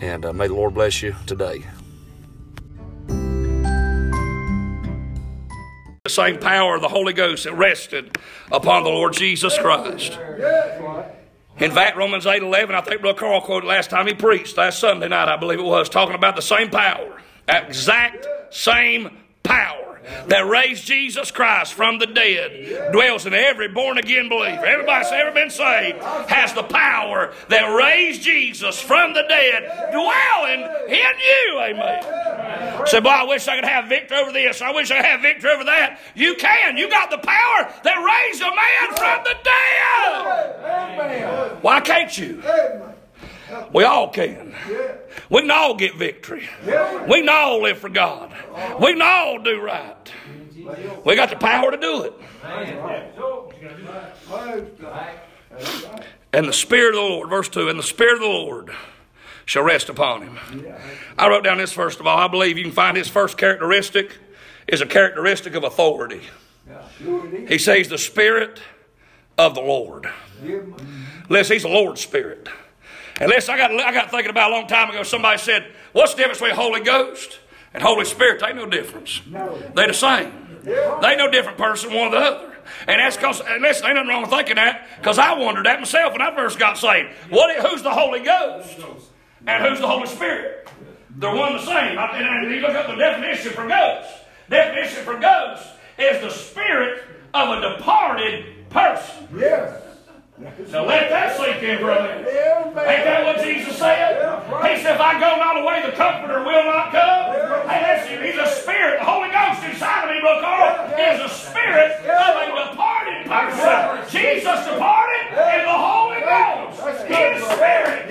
And uh, may the Lord bless you today. The same power of the Holy Ghost that rested upon the Lord Jesus Christ. In fact, Romans 8 11, I think Brother Carl quoted last time he preached, last Sunday night, I believe it was, talking about the same power, exact same power that raised Jesus Christ from the dead dwells in every born again believer. Everybody that's ever been saved has the power that raised Jesus from the dead dwelling in you. Amen. Say, boy, I wish I could have victory over this. I wish I could have victory over that. You can. You got the power that raised a man from the dead. Why can't you? We all can. We can all get victory. We can all live for God. We can all do right. We got the power to do it. And the Spirit of the Lord, verse 2, and the Spirit of the Lord shall rest upon him. I wrote down this first of all. I believe you can find his first characteristic is a characteristic of authority. He says the Spirit of the Lord. Listen, he's the Lord's Spirit. And listen, I got, I got thinking about a long time ago, somebody said, What's the difference between Holy Ghost and Holy Spirit? They ain't no difference. No. They the same. Yeah. They no different person, one or the other. And that's because, listen, ain't nothing wrong with thinking that, because I wondered that myself when I first got saved. What, who's the Holy Ghost? And who's the Holy Spirit? They're one and the same. And you look up the definition for ghost. Definition for ghost is the spirit of a departed person. Yes. Now let that sink in minute. Ain't that what Jesus said? He said, if I go not away, the Comforter will not come. Hey, listen, he's a spirit. The Holy Ghost inside of me, Brother Carl, is a spirit of a departed person. Jesus departed in the Holy Ghost. His spirit.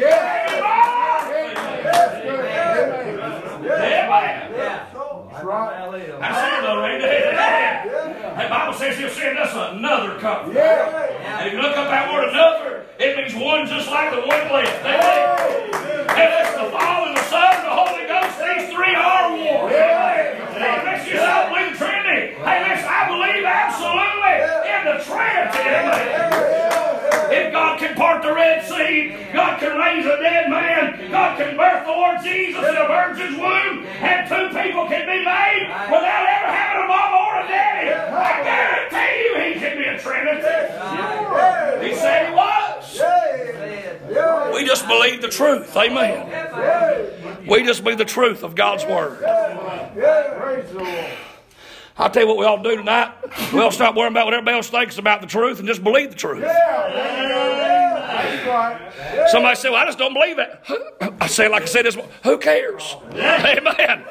Amen. That's right. That's it, though, ain't it? The Bible says he'll send us another comforter. Yeah. If you look up that word another, it means one just like the one left. Amen. And that's the Father, the Son, and the Holy Ghost. These three are one. Hey, let's just I believe Trinity. Hey, let's I believe absolutely in the Trinity. Amen. If God can part the Red Sea, God can raise a dead man, God can the Lord Jesus in a virgin's womb, and two people can be made without ever having a mama or a daddy. I guarantee you he can be a Trinity. He said he was. We just believe the truth. Amen. We just believe the truth of God's Word. I'll tell you what we all do tonight. We all stop worrying about what everybody else thinks about the truth and just believe the truth. Somebody said, Well, I just don't believe it. I say, like I said this who cares? Amen.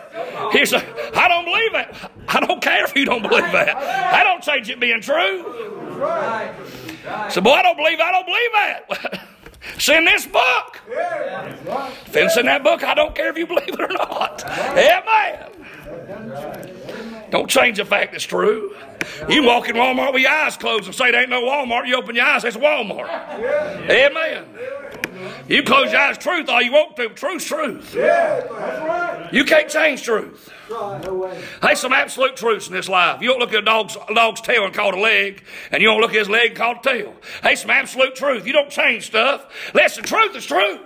He said, I don't believe it. I don't care if you don't believe that. I don't change it being true. So, boy, I don't believe I don't believe that. It's in this book. If it's in that book, I don't care if you believe it or not. Amen. Don't change the fact it's true. You walk in Walmart with your eyes closed and say there ain't no Walmart. You open your eyes, it's Walmart. Amen. You close your eyes, truth all you want to. Truth's truth. You can't change truth. Hey, some absolute truths in this life. You don't look at a dog's, a dog's tail and call it a leg, and you don't look at his leg and call it a tail. Hey, some absolute truth. You don't change stuff. Listen, truth is truth.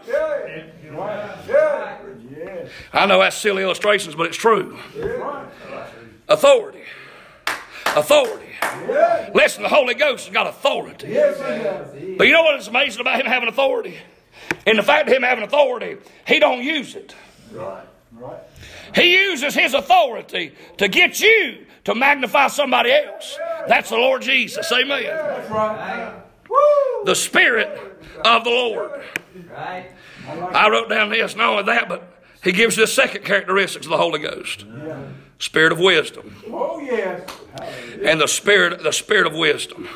I know that's silly illustrations, but it's true. Authority. Authority. Listen, the Holy Ghost has got authority. But you know what is amazing about him having authority? In the fact of him having authority, he don't use it. Right. Right. He uses his authority to get you to magnify somebody else. That's the Lord Jesus. Amen. Right. The Spirit of the Lord. I wrote down this, not only that, but he gives you the second characteristics of the Holy Ghost. Spirit of wisdom. Oh yes. And the spirit, the spirit of wisdom.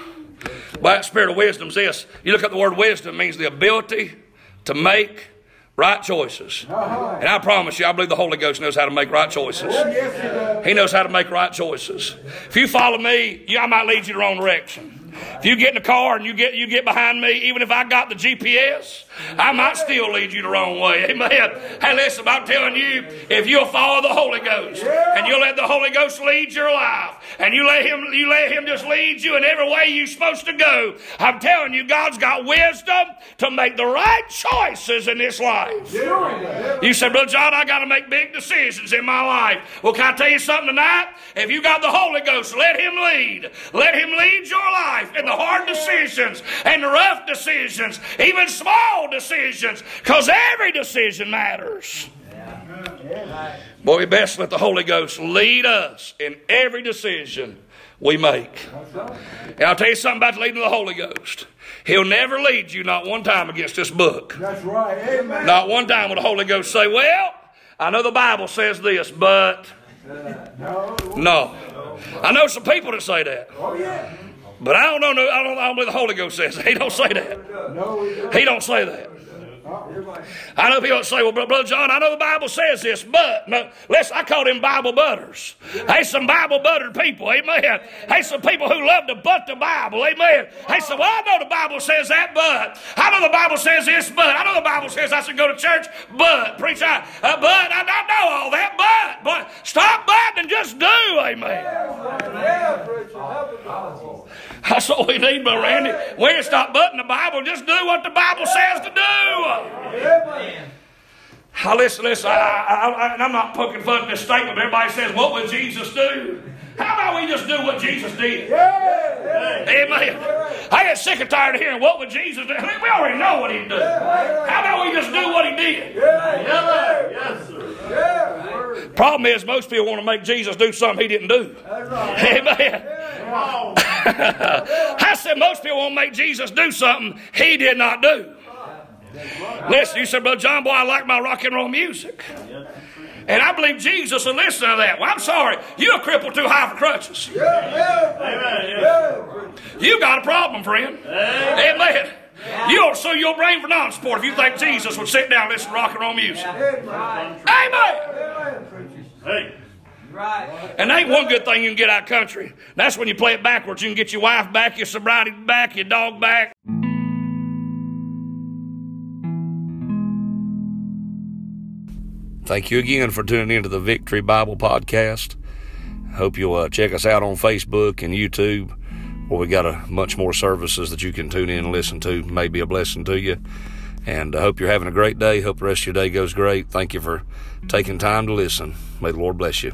Well, that spirit of wisdom is this. You look at the word wisdom, means the ability to make right choices. Uh-huh. And I promise you, I believe the Holy Ghost knows how to make right choices. Oh, he knows how to make right choices. If you follow me, you, I might lead you in the wrong direction. If you get in the car and you get you get behind me, even if I got the GPS, I might still lead you the wrong way. Amen. Hey, listen, I'm telling you, if you'll follow the Holy Ghost and you'll let the Holy Ghost lead your life, and you let him you let him just lead you in every way you're supposed to go, I'm telling you, God's got wisdom to make the right choices in this life. You said, Brother John, I got to make big decisions in my life. Well, can I tell you something tonight? If you got the Holy Ghost, let him lead. Let him lead your life in the hard decisions and the rough decisions, even small decisions, because every decision matters. Boy, we best let the Holy Ghost lead us in every decision we make. And I'll tell you something about leading the Holy Ghost. He'll never lead you not one time against this book. That's right. Amen. Not one time will the Holy Ghost say, Well, I know the Bible says this, but uh, No. no. I know some people that say that. Oh, yeah. But I don't know. I don't, I don't believe the Holy Ghost says. He don't say that. No. He don't say that. I know people say, "Well, brother John, I know the Bible says this, but no, let's." I call them Bible butters. Hey, some Bible buttered people, amen. Hey, some people who love to butt the Bible, amen. Hey, so well, I know the Bible says that, but I know the Bible says this, but I know the Bible says I should go to church, but preach I, uh, but I don't know all that, but but stop butting and just do, amen. Yeah, preacher. Help us all. That's all we need, Brother Randy. We ain't stop butting the Bible. Just do what the Bible says to do. Amen. I listen, listen. I, I, I, and I'm not poking fun at this statement. But everybody says, "What would Jesus do?" How about we just do what Jesus did? Yeah. Amen. I get sick and tired of hearing, "What would Jesus do?" I mean, we already know what He'd do. How about we just do what He did? Yes, sir. Yeah. Problem is, most people want to make Jesus do something He didn't do. Amen. I said most people want to make Jesus do something He did not do. Listen, you said, Brother John, boy, I like my rock and roll music. And I believe Jesus will listen to that. Well, I'm sorry, you're a cripple too high for crutches. Yeah, yeah. Yeah. You got a problem, friend. Amen. You ought to sue your brain for non-sport if you think Jesus would sit down and listen to rock and roll music. Amen. Amen. Amen, preacher. Hey, And there ain't one good thing you can get out of country. That's when you play it backwards. You can get your wife back, your sobriety back, your dog back. Thank you again for tuning into the Victory Bible Podcast. Hope you'll uh, check us out on Facebook and YouTube, where we got a much more services that you can tune in and listen to. May be a blessing to you. And I hope you're having a great day. Hope the rest of your day goes great. Thank you for taking time to listen. May the Lord bless you.